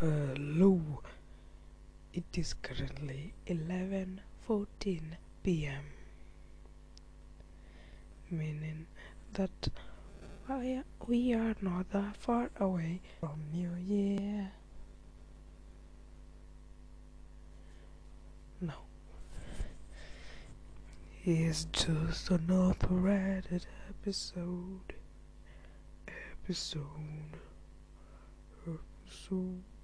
Hello. It is currently 11:14 p.m. Meaning that we are not that far away from New Year. No. It's just an operated episode. Episode. Episode.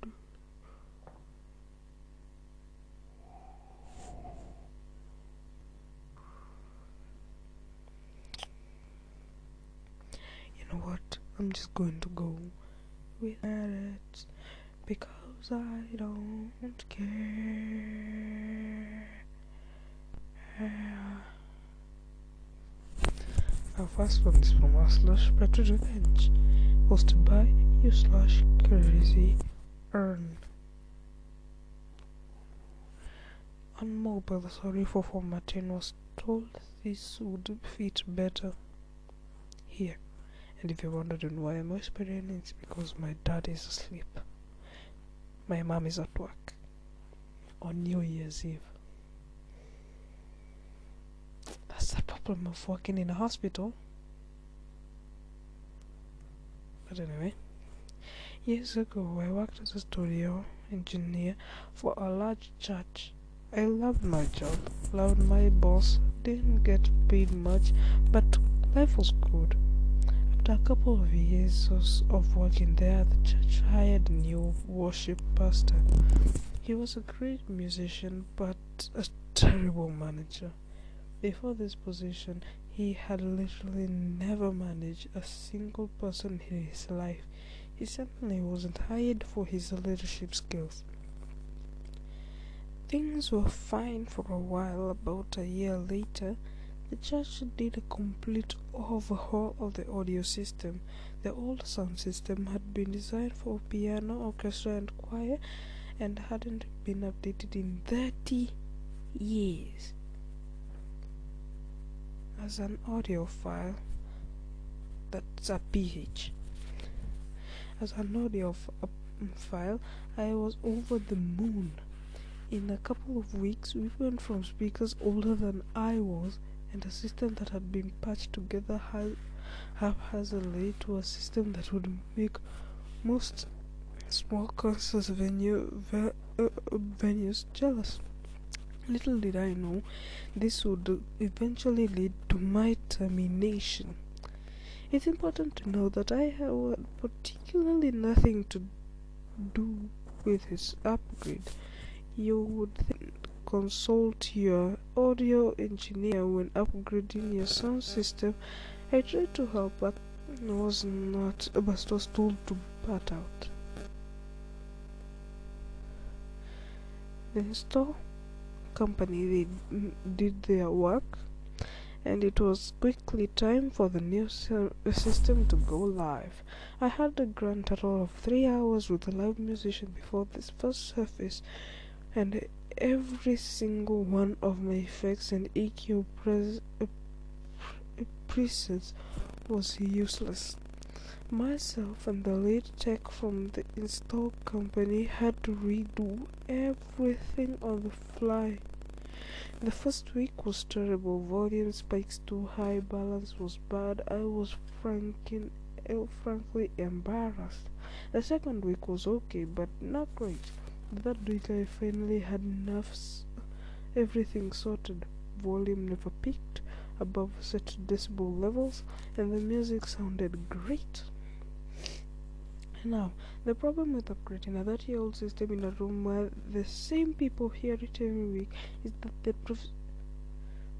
Know what? I'm just going to go with it because I don't care. Our first one is from our slash Petty Revenge, hosted by you slash crazy earn. On mobile, sorry for formatting, was told this would fit better here. And if you're wondering why I'm whispering, it's because my dad is asleep. My mom is at work on New Year's Eve. That's the problem of working in a hospital. But anyway, years ago I worked as a studio engineer for a large church. I loved my job, loved my boss, didn't get paid much, but life was good. After a couple of years of working there, the church hired a new worship pastor. He was a great musician, but a terrible manager. Before this position, he had literally never managed a single person in his life. He certainly wasn't hired for his leadership skills. Things were fine for a while. About a year later, the church did a complete overhaul of the audio system. The old sound system had been designed for piano, orchestra, and choir and hadn't been updated in 30 years. As an audiophile that's a ph as an audio um, file i was over the moon. In a couple of weeks we went from speakers older than i was and a system that had been patched together haphazardly to a system that would make most small concert venue, ve uh, venues jealous Little did I know this would eventually lead to my termination. It's important to know that I had particularly nothing to do with his upgrade. You would consult your audio engineer when upgrading your sound system. I tried to help, but was not, but was told to butt out. The install company they did their work and it was quickly time for the new system to go live. I had a grand total of three hours with a live musician before this first surface, and every single one of my effects and EQ pres uh, presets was useless. Myself and the lead tech from the install company had to redo everything on the fly. The first week was terrible. Volume spikes too high, balance was bad. I was franking, uh, frankly embarrassed. The second week was okay, but not great. That week I finally had enough, everything sorted. Volume never peaked above set decibel levels, and the music sounded great. Now, the problem with upgrading a 30 year old system in a room where the same people hear it every week is that the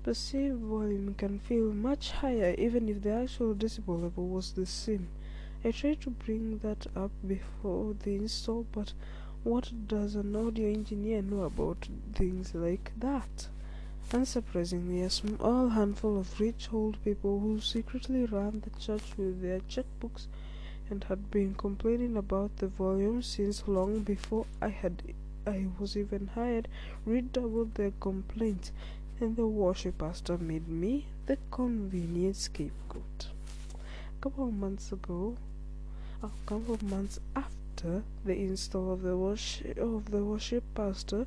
perceived volume can feel much higher even if the actual decibel level was the same. I tried to bring that up before the install, but what does an audio engineer know about things like that? Unsurprisingly, a small handful of rich old people who secretly ran the church with their checkbooks and had been complaining about the volume since long before I had I was even hired, redoubled their complaints, and the worship pastor made me the convenient scapegoat. A couple of months ago, a couple of months after after the install of the worship of the worship pastor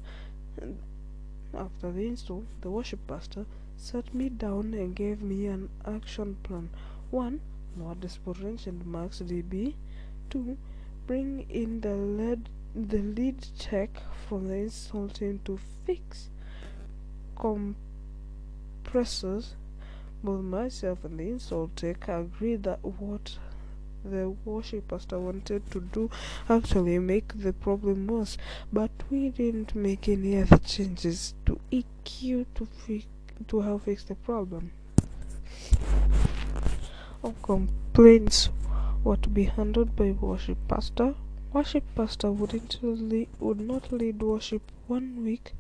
after the install the worship pastor sat me down and gave me an action plan. One lower the range and max db two bring in the lead the lead tech from the install team to fix compressors. Both myself and the install tech agreed that what the worship pastor wanted to do actually make the problem worse, but we didn't make any other changes to EQ to fix to help fix the problem. All complaints were to be handled by worship pastor. Worship pastor wouldn't lead, would not lead worship one week,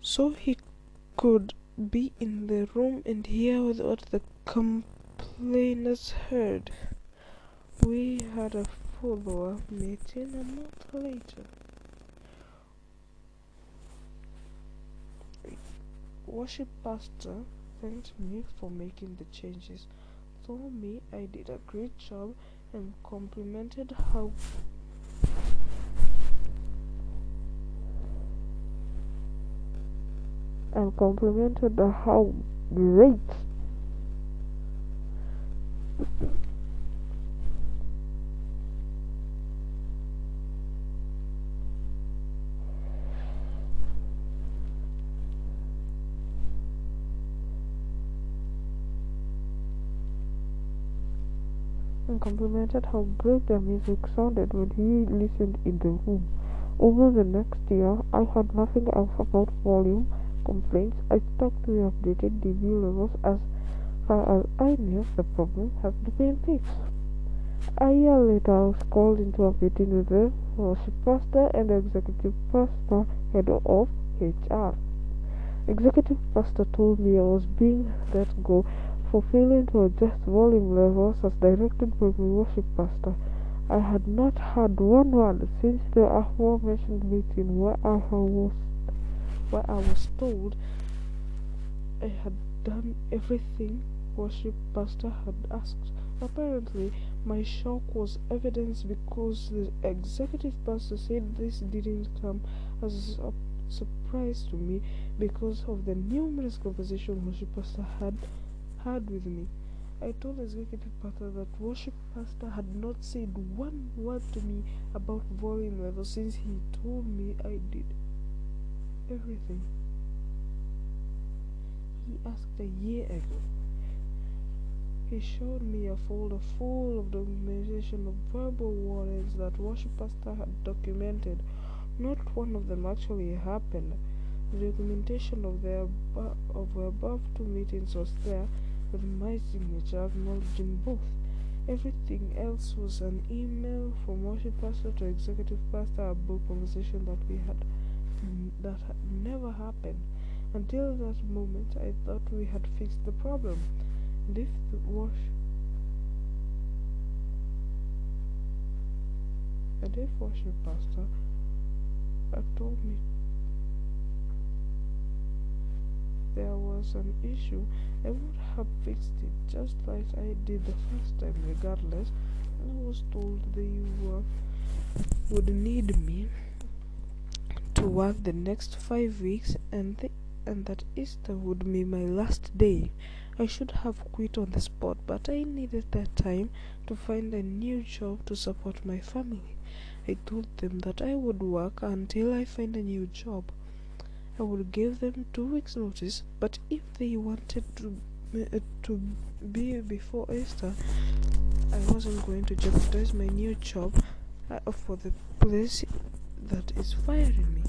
so he could be in the room and hear what the complainers heard. We had a follow-up meeting a month later. Worship pastor thanked me for making the changes, told me I did a great job, and complimented how and complimented how great complimented how great the music sounded when he listened in the room. Over the next year, I had nothing else about volume complaints. I stuck to the updated dB levels as far as I knew the problem had been fixed. A year later, I was called into a meeting with the worship pastor and the executive pastor head of HR. Executive pastor told me I was being let go for failing to adjust volume levels as directed by my worship pastor. I had not heard one word since the aforementioned meeting where I was where I was told I had done everything worship pastor had asked. Apparently, my shock was evidence because the executive pastor said this didn't come as a surprise to me because of the numerous conversations worship pastor had had with me. I told executive pastor that worship pastor had not said one word to me about volume level since he told me I did everything he asked a year ago. He showed me a folder full of documentation of verbal warnings that worship pastor had documented. Not one of them actually happened. The documentation of the above, of the above two meetings was there, my signature acknowledging both. Everything else was an email from worship pastor to executive pastor about conversation that we had that had never happened. Until that moment, I thought we had fixed the problem. And if the wash and if worship pastor had told me there was an issue, I would have fixed it just like I did the first time regardless. I was told they were would need me to work the next five weeks and and that Easter would be my last day. I should have quit on the spot, but I needed that time to find a new job to support my family. I told them that I would work until I find a new job. I would give them two weeks' notice, but if they wanted to uh, to be before Easter, I wasn't going to jeopardize my new job uh, for the place that is firing me.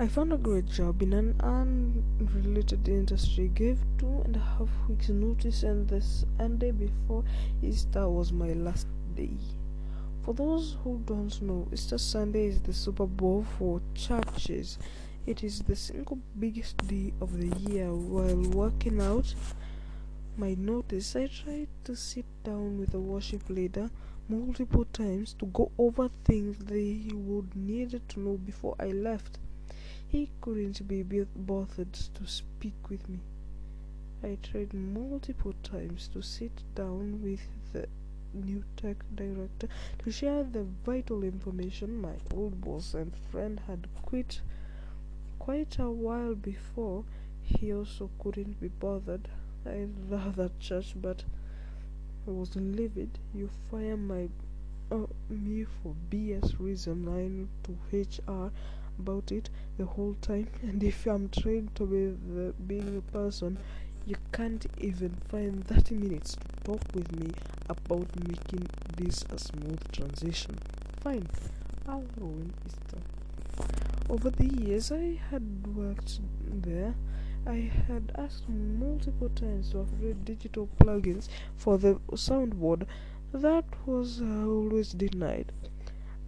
I found a great job in an unrelated industry, gave two and a half weeks notice and the Sunday before Easter was my last day. For those who don't know, Easter Sunday is the Super Bowl for churches. It is the single biggest day of the year. While working out my notice, I tried to sit down with the worship leader multiple times to go over things they would need to know before I left. He couldn't be bothered to speak with me. I tried multiple times to sit down with the new tech director to share the vital information my old boss and friend had quit quite a while before. He also couldn't be bothered. I love that church, but I was livid. You fire my uh, me for BS reason. I to HR about it the whole time, and if I'm trained to be the being a person, you can't even find 30 minutes to talk with me about making this a smooth transition. Fine, I'll ruin Easter. Over the years I had worked there, I had asked multiple times to upgrade digital plugins for the soundboard. That was uh, always denied.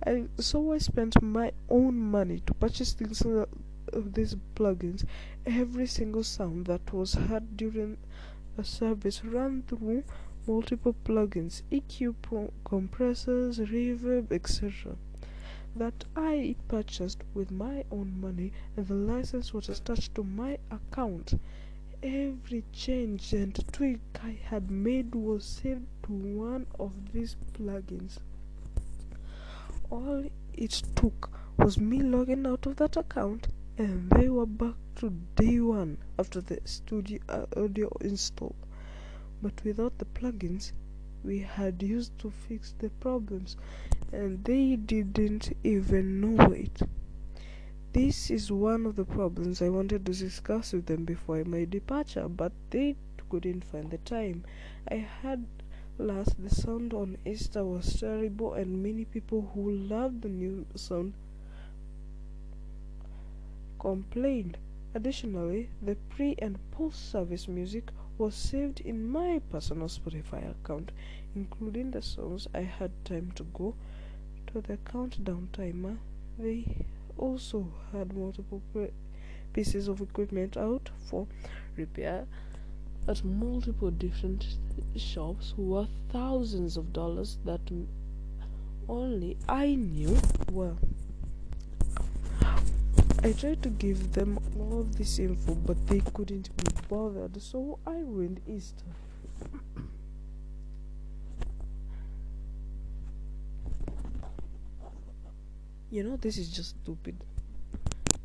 I, so I spent my own money to purchase things uh, of these plugins. Every single sound that was heard during a service ran through multiple plugins, EQ compressors, reverb, etc that I purchased with my own money and the license was attached to my account. Every change and tweak I had made was saved to one of these plugins. All it took was me logging out of that account and they were back to day one after the studio uh, audio install. But without the plugins, we had used to fix the problems and they didn't even know it. This is one of the problems I wanted to discuss with them before my departure, but they couldn't find the time. I had last the sound on Easter was terrible, and many people who loved the new sound complained. Additionally, the pre and post service music was saved in my personal Spotify account, including the songs I had time to go to the countdown timer. They also had multiple pieces of equipment out for repair at multiple different shops worth thousands of dollars that only I knew well. I tried to give them all of this info, but they couldn't be bothered, so I ruined Easter. you know, this is just stupid.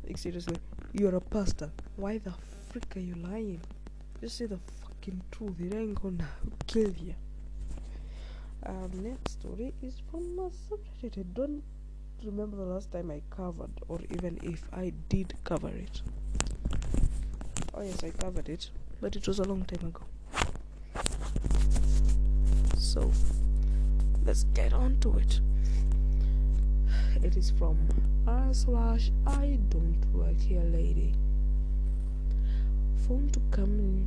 Like, seriously, you're a pastor. Why the frick are you lying? Just say the fucking truth. It ain't gonna kill you. Um, next story is from a subreddit. Don't remember the last time I covered, or even if I did cover it. Oh, yes, I covered it, but it was a long time ago. So, let's get on to it. It is from r slash I don't work here lady. Phone to come in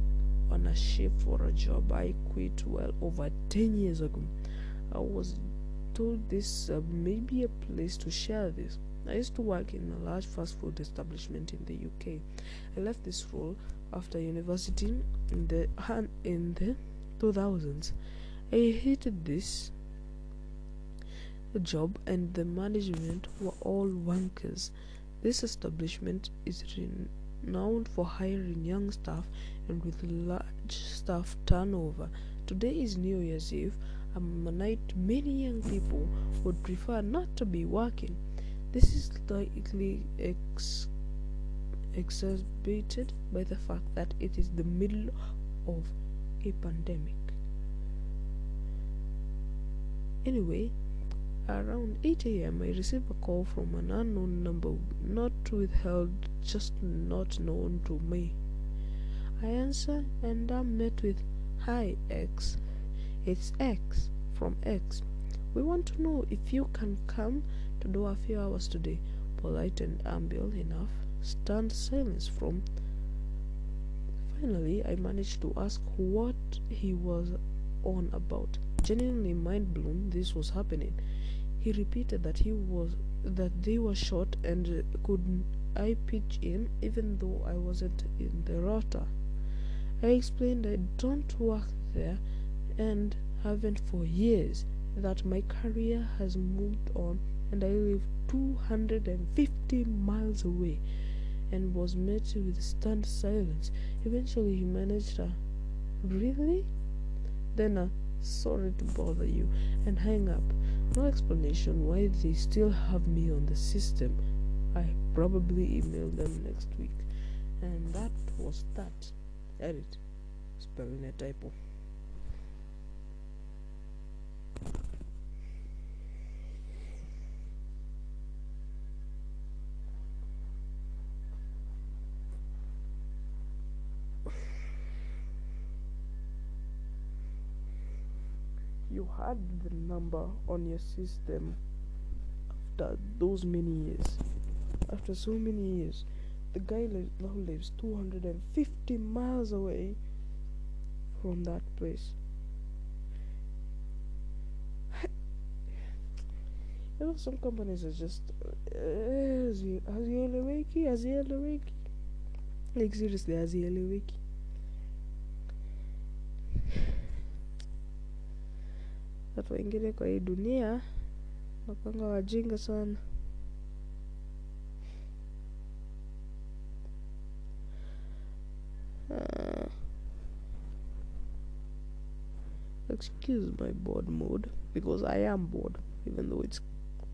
on a shift for a job I quit well over 10 years ago. I was told this uh, may be a place to share this. I used to work in a large fast food establishment in the UK. I left this role after university in the in the 2000s. I hated this job and the management were all wankers. This establishment is renowned for hiring young staff and with large staff turnover. Today is New Year's Eve a night many young people would prefer not to be working. This is likely ex- exacerbated by the fact that it is the middle of a pandemic. Anyway, around 8 a.m., I received a call from an unknown number, not withheld, just not known to me. I answer and I'm met with, Hi, X. It's X from X. We want to know if you can come to do a few hours today. Polite and amble enough, stunned silence from. Finally, I managed to ask what he was on about. Genuinely mind blown, this was happening. He repeated that he was that they were short and could I pitch in even though I wasn't in the rota. I explained I don't work there and haven't for years, that my career has moved on and I live 250 miles away and was met with stunned silence. Eventually, he managed a really? Then a Sorry to bother you, and hang up. No explanation why they still have me on the system. I probably email them next week. And that was that. Edit. Spelling a typo. you had the number on your system after those many years. After so many years the guy li- now lives 250 miles away from that place. You know some companies are just uh, hazieleweki hazieleweki like seriously hazieleweki watu wengine kwa hii dunia wakwanga wajinga sana. Uh, excuse my bored mood because I am bored even though it's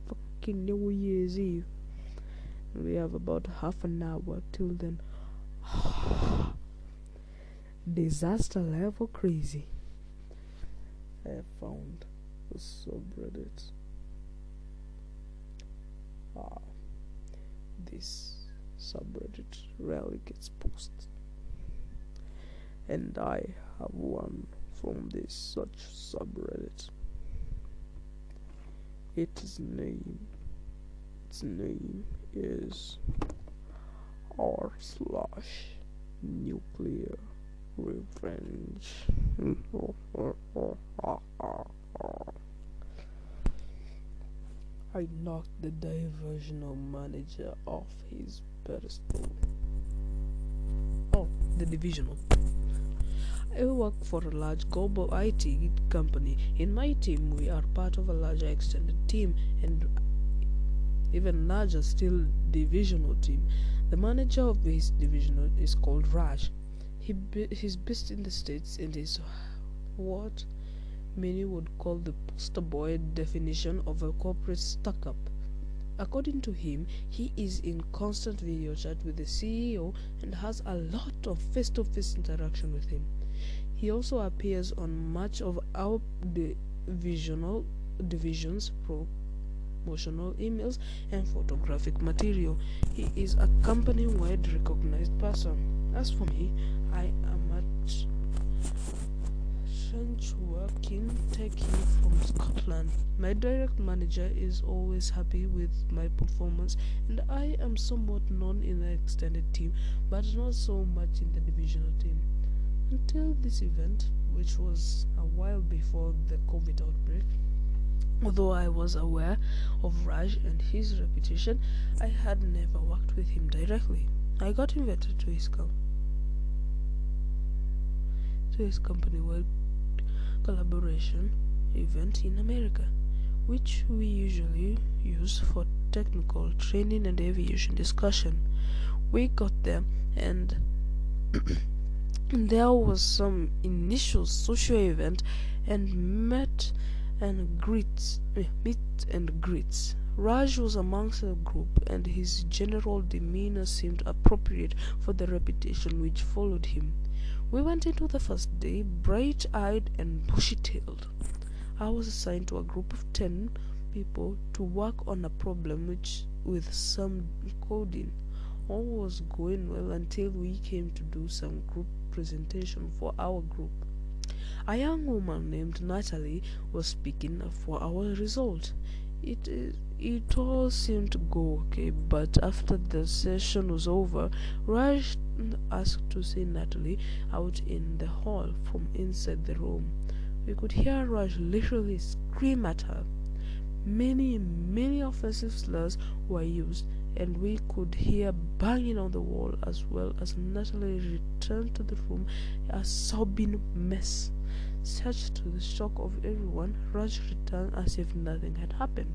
fucking New Year's Eve. We have about half an hour till then. Disaster level crazy. I found subreddit. Ah, this subreddit rarely gets posted, and I have one from this such subreddit. Its name, its name is r slash nuclear revenge. I knocked the diversional manager off his pedestal. Oh, the divisional. I work for a large global IT company. In my team, we are part of a larger extended team and even larger still divisional team. The manager of this divisional is called Raj. He he's based in the States and is what many would call the poster boy definition of a corporate stuck up. According to him, he is in constant video chat with the CEO and has a lot of face to face interaction with him. He also appears on much of our divisional division's promotional emails and photographic material. He is a company wide recognized person. As for me, I am French working techie from Scotland. My direct manager is always happy with my performance, and I am somewhat known in the extended team, but not so much in the divisional team. Until this event, which was a while before the COVID outbreak, although I was aware of Raj and his reputation, I had never worked with him directly. I got invited to his com- to his company wide collaboration event in America, which we usually use for technical training and aviation discussion. We got there and there was some initial social event and met and greets eh, meet and greets. Raj was amongst the group and his general demeanor seemed appropriate for the reputation which followed him. We went into the first day bright eyed and bushy tailed. I was assigned to a group of ten people to work on a problem which with some coding. All was going well until we came to do some group presentation for our group. A young woman named Natalie was speaking for our result. It it all seemed to go okay, but after the session was over, Raj asked to see Natalie out in the hall from inside the room. We could hear Raj literally scream at her. Many, many offensive slurs were used, and we could hear banging on the wall as well as Natalie returned to the room a sobbing mess. Such to the shock of everyone, Raj returned as if nothing had happened.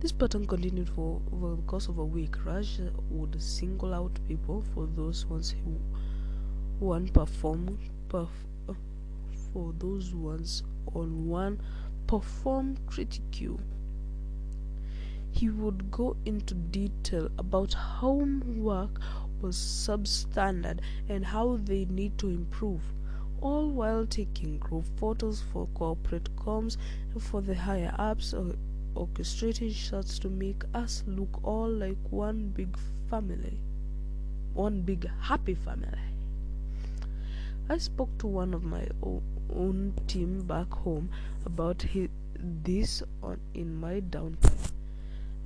This pattern continued for over the course of a week. Raj would single out people for those ones who one perform perf, uh, or those ones on one perform critique. He would go into detail about how work was substandard and how they need to improve, all while taking group photos for corporate comms for the higher ups uh, or orchestrating shots to make us look all like one big family. One big happy family. I spoke to one of my own team back home about his, this on in my downtime,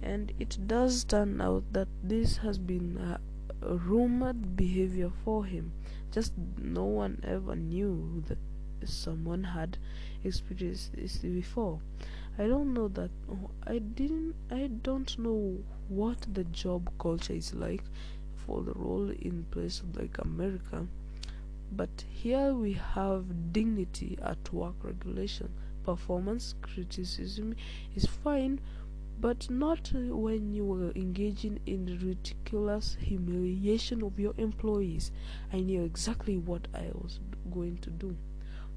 and it does turn out that this has been a rumored behavior for him. Just no one ever knew that someone had experienced this before. I don't know that I didn't I don't know what the job culture is like for the role in places like America but here we have dignity at work regulation. Performance criticism is fine, but not when you are engaging in ridiculous humiliation of your employees. I knew exactly what I was going to do.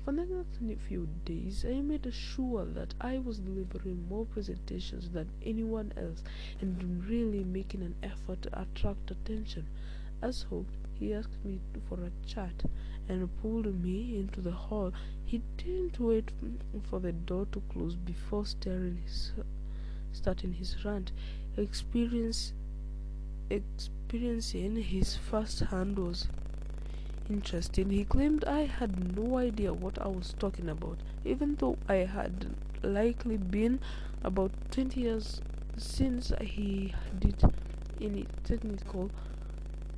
For the next few days, I made sure that I was delivering more presentations than anyone else and really making an effort to attract attention. As hoped, he asked me for a chat and pulled me into the hall. He didn't wait for the door to close before starting his, starting his rant. Experience, experiencing his first hand was interesting. He claimed I had no idea what I was talking about, even though I had likely been about 20 years since he did any technical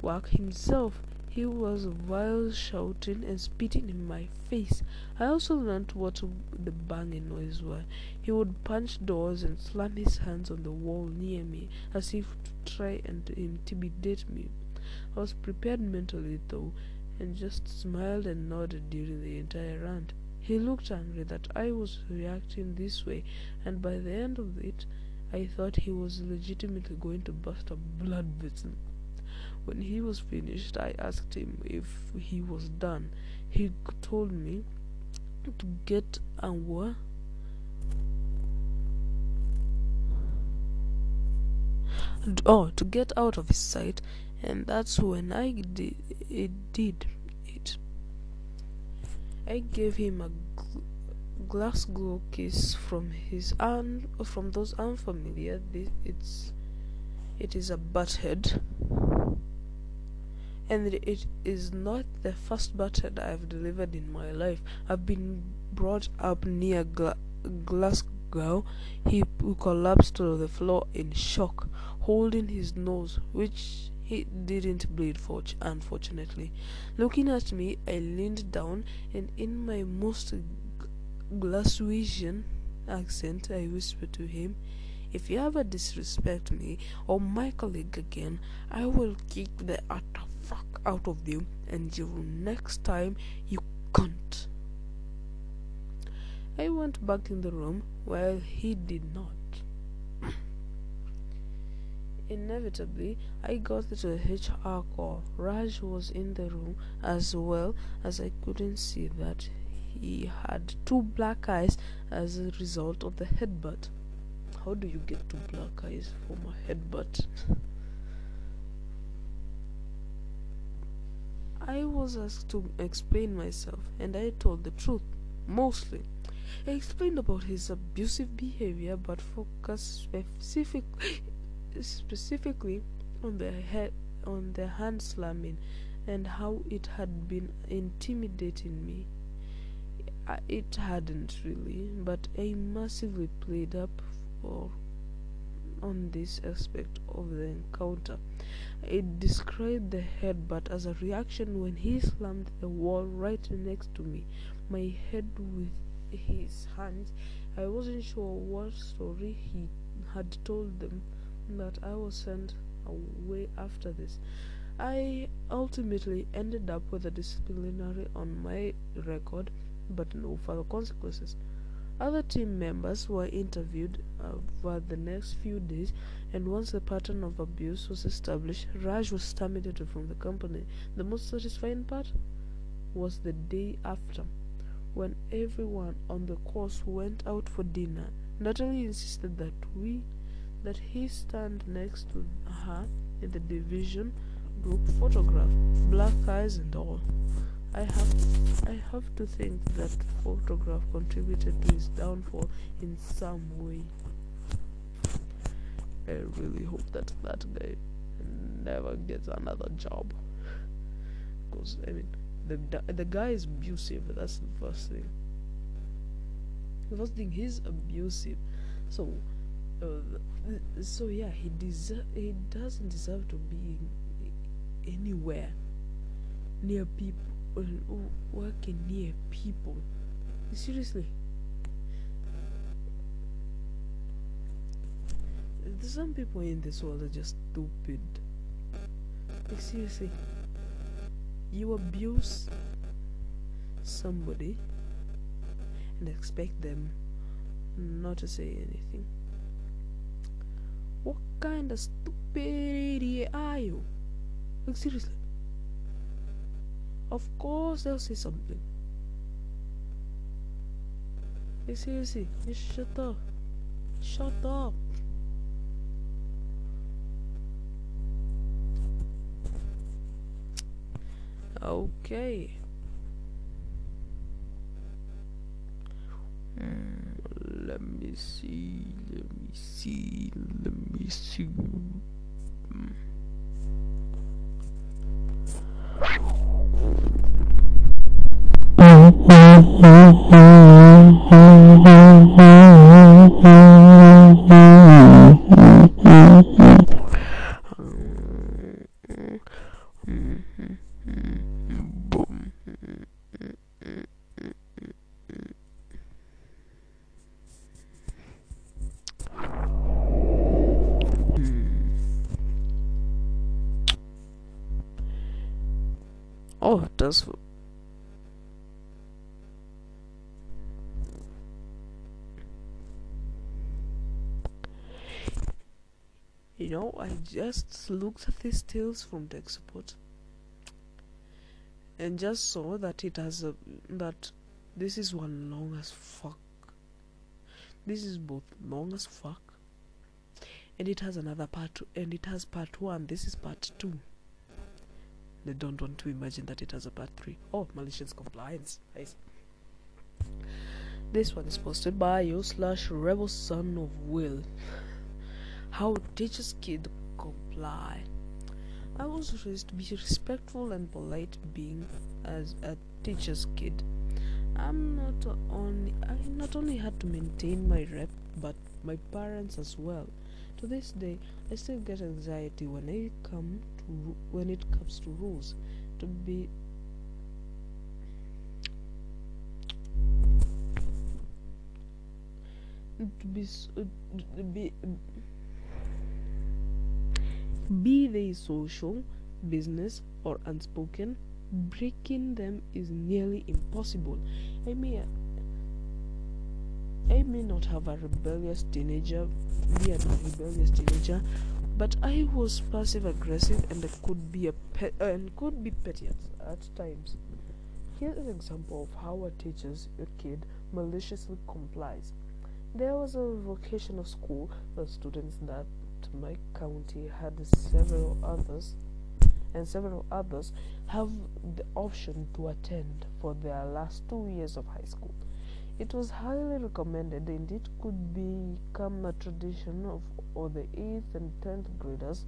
work himself. He was vile, shouting and spitting in my face. I also learned what the banging noise was. He would punch doors and slam his hands on the wall near me, as if to try and intimidate me. I was prepared mentally, though, and just smiled and nodded during the entire rant. He looked angry that I was reacting this way, and by the end of it, I thought he was legitimately going to bust a blood vessel. When he was finished, I asked him if he was done. He told me to get our oh to get out of his sight and that's when I did it did it I gave him a gl Glasgow kiss from his un from those unfamiliar it's it is a butthead and it is not the first button I've delivered in my life. I've been brought up near Gla Glasgow. He collapsed to the floor in shock, holding his nose, which he didn't bleed, for unfortunately. Looking at me, I leaned down, and in my most Glaswegian accent, I whispered to him, if you ever disrespect me or my colleague again, I will kick the utter fuck out of you and you next time you can't. I went back in the room while he did not. Inevitably, I got to a HR call. Raj was in the room as well as I couldn't see that he had two black eyes as a result of the headbutt. How do you get two black eyes from a headbutt? I was asked to explain myself, and I told the truth, mostly. I explained about his abusive behavior, but focused specifically, specifically on the head, on the hand slamming, and how it had been intimidating me. Uh, it hadn't really, but I massively played up or on this aspect of the encounter. It described the headbutt as a reaction when he slammed the wall right next to me, my head with his hands. I wasn't sure what story he had told them, but I was sent away after this. I ultimately ended up with a disciplinary on my record, but no further consequences. Other team members were interviewed uh, over the next few days, and once the pattern of abuse was established, Raj was terminated from the company. The most satisfying part was the day after, when everyone on the course went out for dinner, Natalie insisted that we that he stand next to her in the division group photograph, black eyes and all. I have I have to think that photograph contributed to his downfall in some way. I really hope that that guy never gets another job. Because I mean, the the guy is abusive. That's the first thing. The first thing he's abusive. So, uh, so yeah, he deserve he doesn't deserve to be anywhere near people working near people. Seriously. Some people in this world are just stupid. Like seriously. You abuse somebody and expect them not to say anything. Kind of stupid idiot are you? Like seriously. Of course they'll say something. Like seriously, just shut up. Shut up. Okay. Mm, let me see, let me see, let me see. Mm. Oh, You know, I just looked at these tales from tech support and just saw that it has a that this is one long as fuck. This is both long as fuck and it has another part and it has part one. This is part two. They don't want to imagine that it has a part three. Oh, malicious compliance. Nice. This one is posted by you slash rebel son of will. How teachers kid comply. I was raised to be respectful and polite being as a teacher's kid. I'm not only I not only had to maintain my rep but my parents as well. To this day, I still get anxiety when I come to when it comes to rules. To be to be to be be they social, business, or unspoken, breaking them is nearly impossible. I may I may not have a rebellious teenager, be a rebellious teenager, but I was passive aggressive and I could be a uh, and could be petty at, at times. Here's an example of how a teacher's a kid maliciously complies. There was a vocational school for students that my county had several others and several others have the option to attend for their last two years of high school. It was highly recommended and it could become a tradition of all the 8th and 10th graders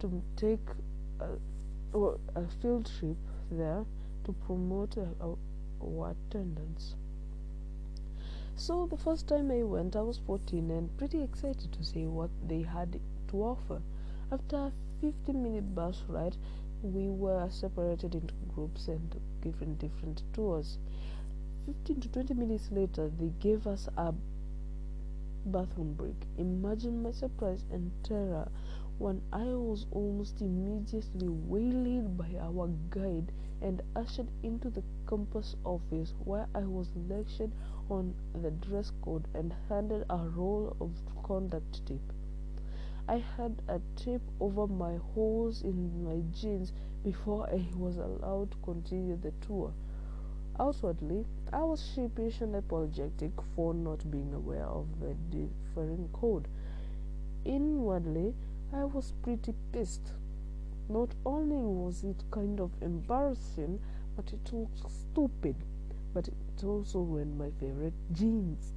to take a, a field trip there to promote our attendance. So the first time I went, I was 14 and pretty excited to see what they had to offer. After a 15 minute bus ride, we were separated into groups and given different tours. 15 to 20 minutes later, they gave us a bathroom break. Imagine my surprise and terror when I was almost immediately waylaid by our guide and ushered into the campus office where I was lectured on the dress code and handed a roll of conduct tape. I had a tape over my holes in my jeans before I was allowed to continue the tour. Outwardly, I was sheepish and apologetic for not being aware of the differing code. Inwardly, I was pretty pissed. Not only was it kind of embarrassing, but it looked stupid. But it also ruined my favorite jeans.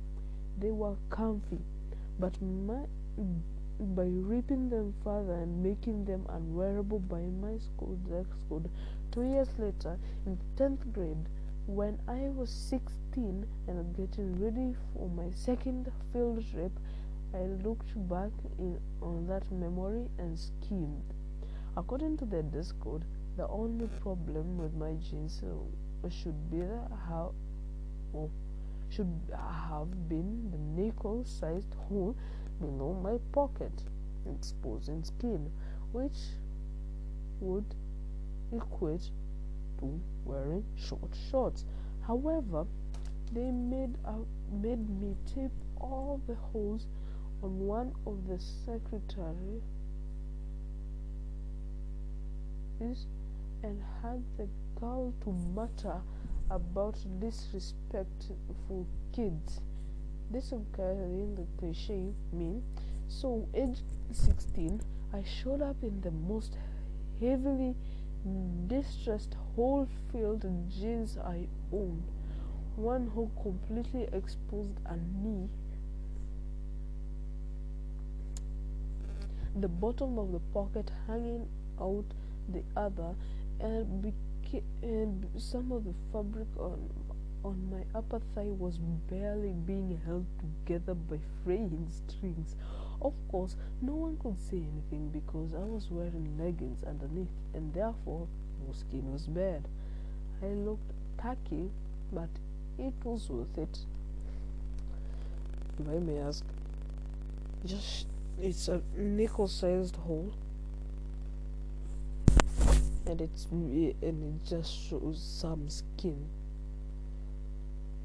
They were comfy, but my, by ripping them further and making them unwearable by my school dress code, two years later, in 10th grade, when I was 16 and getting ready for my second field trip, I looked back in, on that memory and schemed. According to the dress code, the only problem with my jeans uh, should be how oh, should have been the nickel-sized hole below my pocket, exposing skin, which would equate to wearing short shorts. However, they made made me tape all the holes on one of the secretary and had the gall to mutter about disrespectful kids. Disregarding the cliche mean. So, age 16, I showed up in the most heavily distressed whole filled jeans I owned. One who completely exposed a knee, the bottom of the pocket hanging out the other, and, beca- and some of the fabric on on my upper thigh was barely being held together by fraying strings. Of course, no one could say anything because I was wearing leggings underneath, and therefore no skin was bad. I looked tacky, but it was worth it. If I may ask, just it's a nickel-sized hole, and it's and it just shows some skin.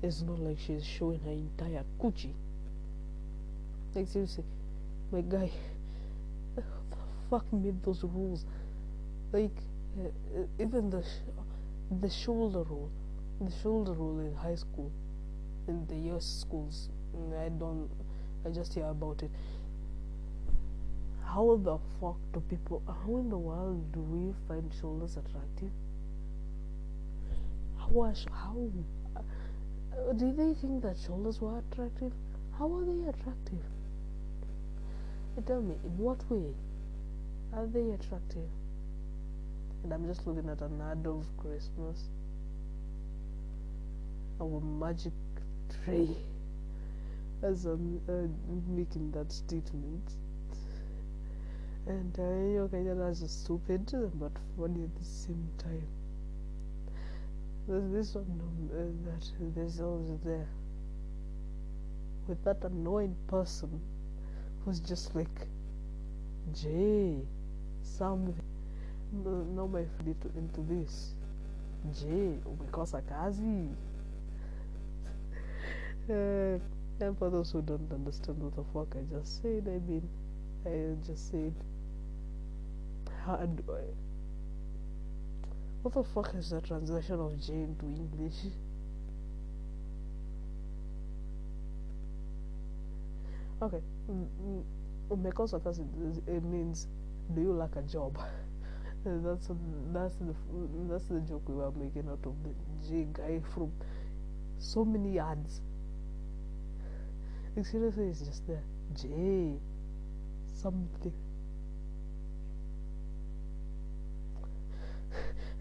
It's not like she's showing her entire coochie. Like seriously, my guy, fuck made those rules? Like uh, even the sh- the shoulder roll, the shoulder roll in high school, in the U.S. schools. I don't, I just hear about it. How the fuck do people? How in the world do we find shoulders attractive? How how? Uh, did they think that shoulders were attractive? How are they attractive? Tell me, in what way are they attractive? And I'm just looking at an ad of Christmas. Our magic tree. As I'm uh, making that statement. And uh, you Kenya is stupid but funny at the same time. There's this one uh, that there's always there with that annoying person who's just like Jay something no, no my into, into this. Jay umekosa kazi. Uh, and for those who don't understand what the fuck I just said I mean I just said how do I what the fuck is the translation of J into English? Okay, umekosa kazi it means do you lack a job? that's that's the that's the joke we were making out of the J guy from so many ads. Like seriously, it's just there J something.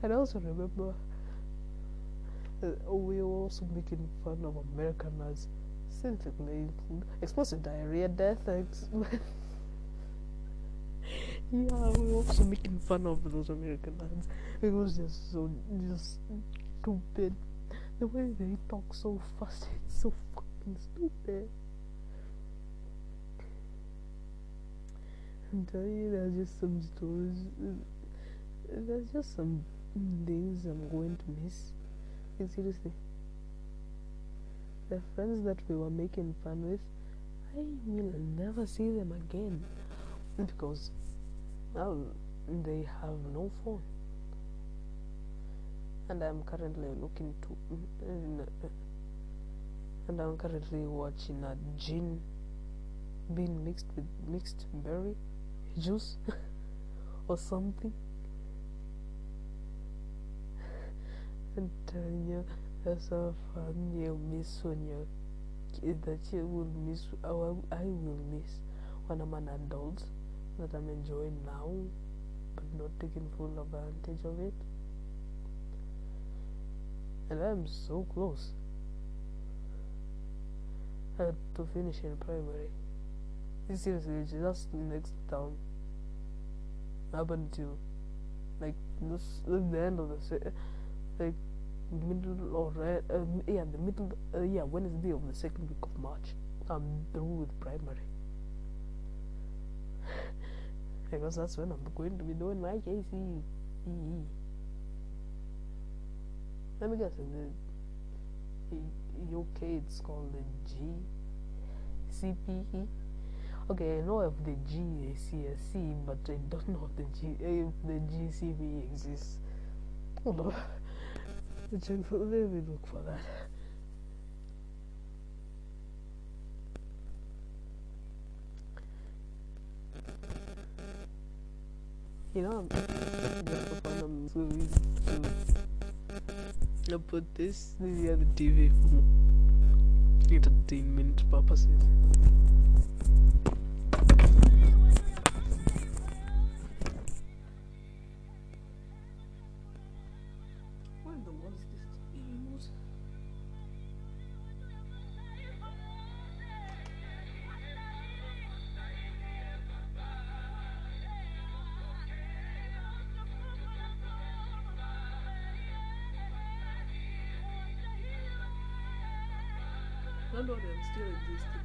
And I also remember uh, we were also making fun of Americaners, simply explosive diarrhea, death. Yeah, we were also making fun of those Americaners. It was just so just stupid. The way they talk so fast, it's so fucking stupid. I'm telling you, there's just some stories. There's just some things I'm going to miss. Seriously. The friends that we were making fun with, I will never see them again because now they have no phone. and I'm currently looking to and I'm currently watching a gin being mixed with mixed berry juice or something. That's so fun. You'll miss when that you will miss. I will, miss when I'm an adult that I'm enjoying now, but not taking full advantage of it. And I'm so close uh, to finishing primary. This seriously, just next town. Up until like this, the end of the se- like middle or uh, um, yeah, the middle uh, yeah Wednesday of the second week of March. I'm through with primary because that's when I'm going to be doing my KCPE. Let me guess, in the UK it's called the GCPE. Okay, I know of the GCSE, but I don't know if the G if the GCPE exists. Hold on. Check for, let look for that. You know, I'm just for fun. I'm so used to. I put this near the TV for entertainment purposes. I'm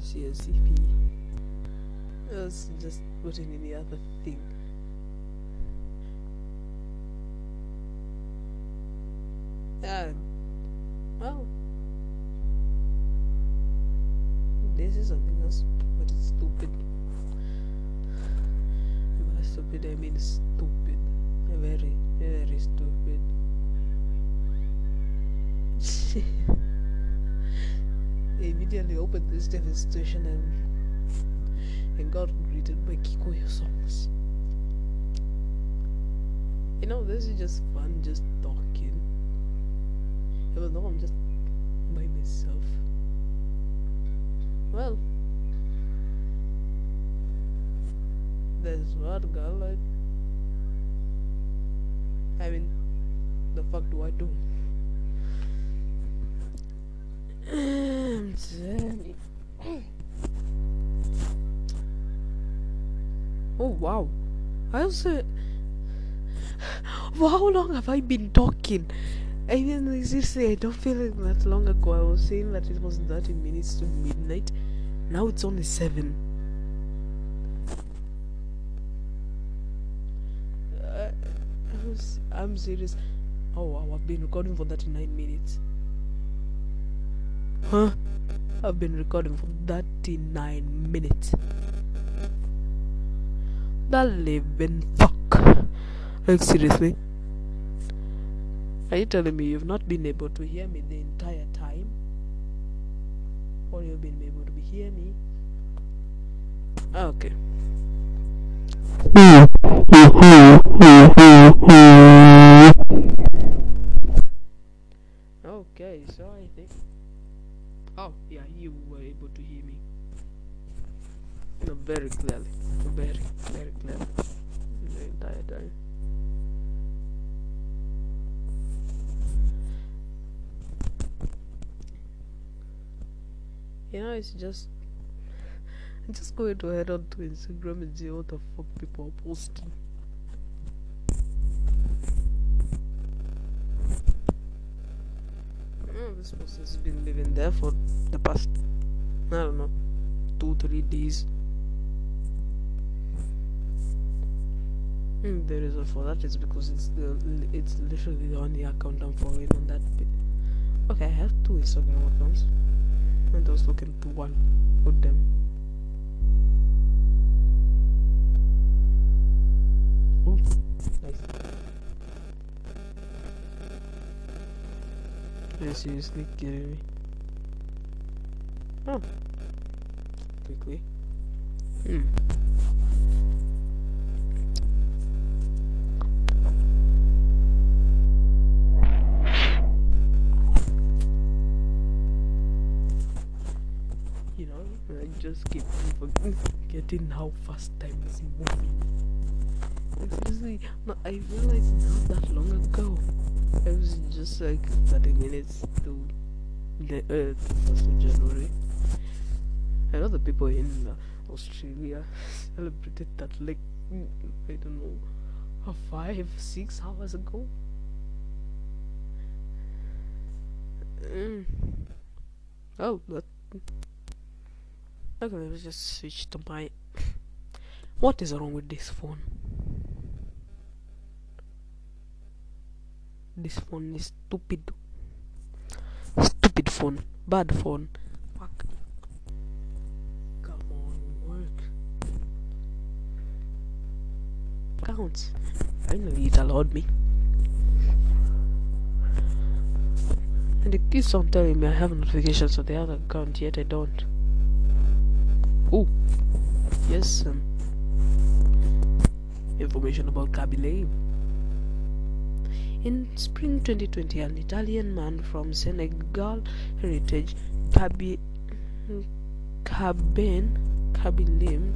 still existing. Yeah, the GCSEP. I was just putting in the other thing. Uh, well, this is something else, but it's stupid. By stupid, I mean stupid. Very, very stupid. Immediately opened this devastation and and got greeted by Kikuyu songs. You know, this is just fun, just talking. Even though I'm just by myself. Well, there's one girl I. I mean, the fuck do I do? Wow. I also For how long have I been talking? I mean seriously I don't feel like that long ago I was saying that it was thirty minutes to midnight. Now it's only seven. Uh, I'm s- I'm serious. Oh wow, I've been recording for 39 minutes. Huh? I've been recording for 39 minutes. The living fuck. Like, seriously? Are you telling me you've not been able to hear me the entire time? Or you've been able to hear me? Ah, okay. Okay, so I think. Oh, yeah, you were able to hear me. No, very clearly. Very, done. You know, it's just. I'm just going to head on to Instagram and see what the fuck people are posting. Oh, this person's been living there for the past, I don't know, two, three days. Mm, the reason for that is because it's the it's literally the only account I'm following on that. Bit. Okay, I have two Instagram accounts, and I was looking to one of them. Oh, nice. Are you seriously kidding me? Oh, quickly. Hmm. You know, I just keep forgetting how fast time is moving. Like, seriously, no, I realized not that long ago. It was just like 30 minutes to the uh, to first of January. I know the people in uh, Australia celebrated that like I don't know, uh, five six hours ago. Mm. Oh, that. Okay, let me just switch to my. What is wrong with this phone? This phone is stupid. Stupid phone. Bad phone. Fuck. Come on, work. Counts. Finally, it allowed me. And it keeps on telling me I have notifications on the other account, yet I don't. Oh, yes, um, information about Khaby Lame. In spring 2020, an Italian man from Senegal heritage, Kaben, Kabilim,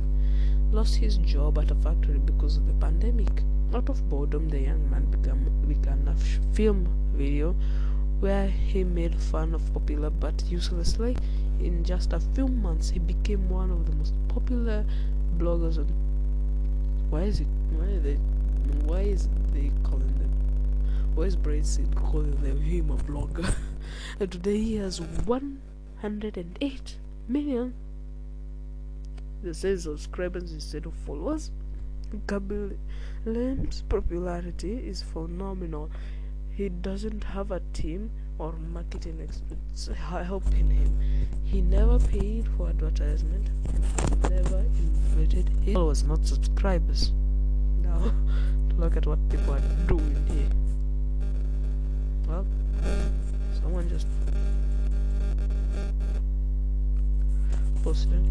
lost his job at a factory because of the pandemic. Out of boredom, the young man began, began a film video where he made fun of popular but uselessly. In just a few months, he became one of the most popular bloggers on. Why is it? Why are they? Why is they calling them? Why is Braidseed calling them him a blogger? and today he has 108 million. They say subscribers instead of followers. Khaby Lame's popularity is phenomenal. He doesn't have a team or marketing experts helping him. He never paid for advertisement and never inflated his followers, not subscribers. Now, look at what people are doing here. Well, someone just posted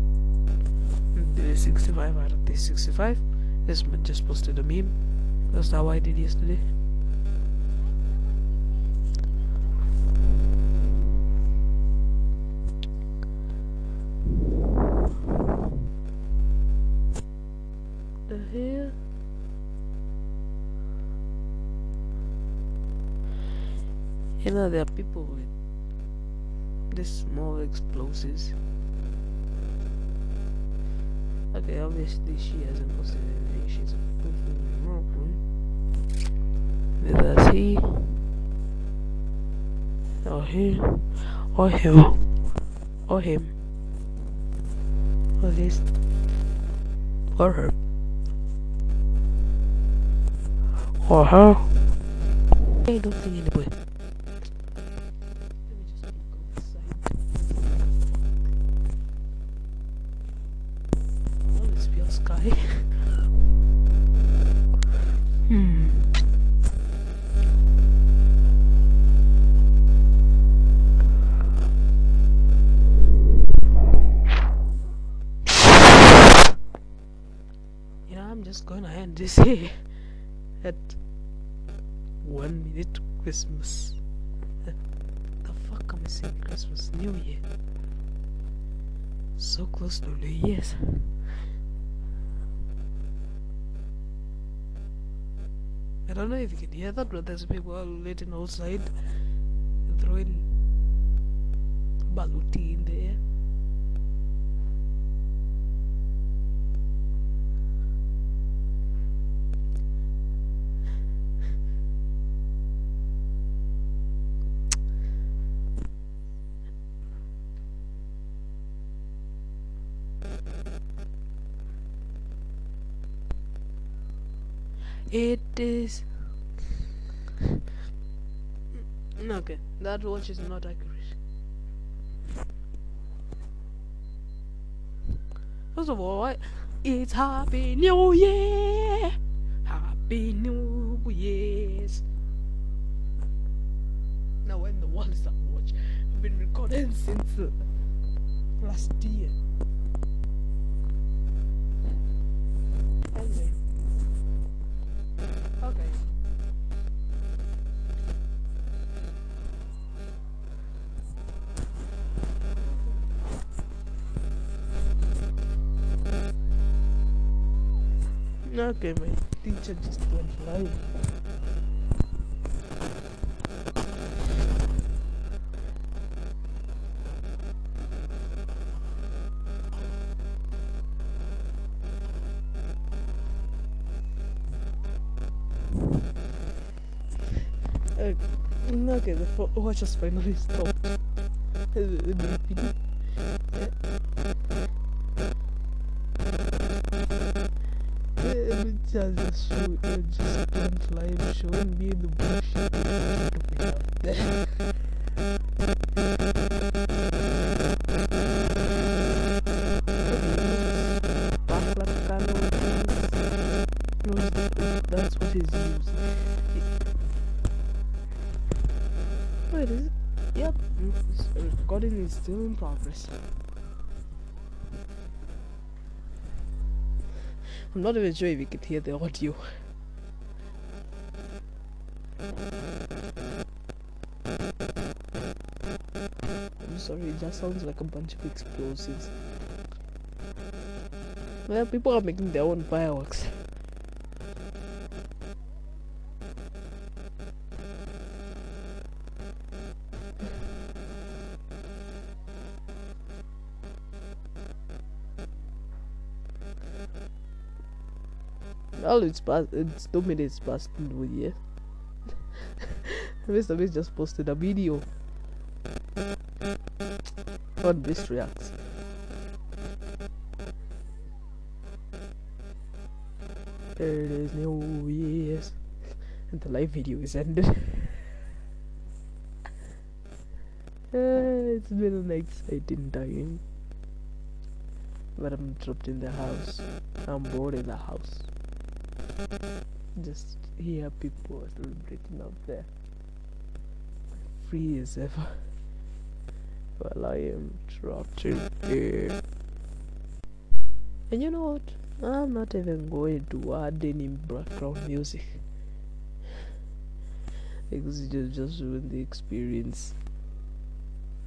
day 65 out of day 65. This man just posted a meme. That's how I did yesterday. The hell? You know, there are people with these small explosives. Okay, obviously she hasn't posted anything. She's a fucking moron. Neither he, or he, or him, or him, or this, or her, or her. I don't think anybody. if you can hear that, but there's people ululating outside throwing baluti in the air. It is Okay, that watch is not accurate. First of all, I, it's Happy New Year! Happy New Year's! Now, when the world is that watch, I've been recording since uh, last year. Anyway. Okay, my teacher just went live. Okay, okay the watch has finally stopped. It just show, it just went live showing me the bullshit talking about there. That's what he's using. Wait, is it? Yep, recording is still in progress. I'm not even sure if you could hear the audio. I'm sorry, it just sounds like a bunch of explosives. Well, people are making their own fireworks. Well, it's past. It's two minutes past New Year. Mr. Beast just posted a video on Beast Reacts. There it is, New Year's. And the live video is ended. Uh, it's been an exciting time. But I'm trapped in the house. I'm bored in the house. Just hear people celebrating out there. Free as ever. While I am trapped in here. And you know what? I'm not even going to add any background music. Because it just ruin the experience.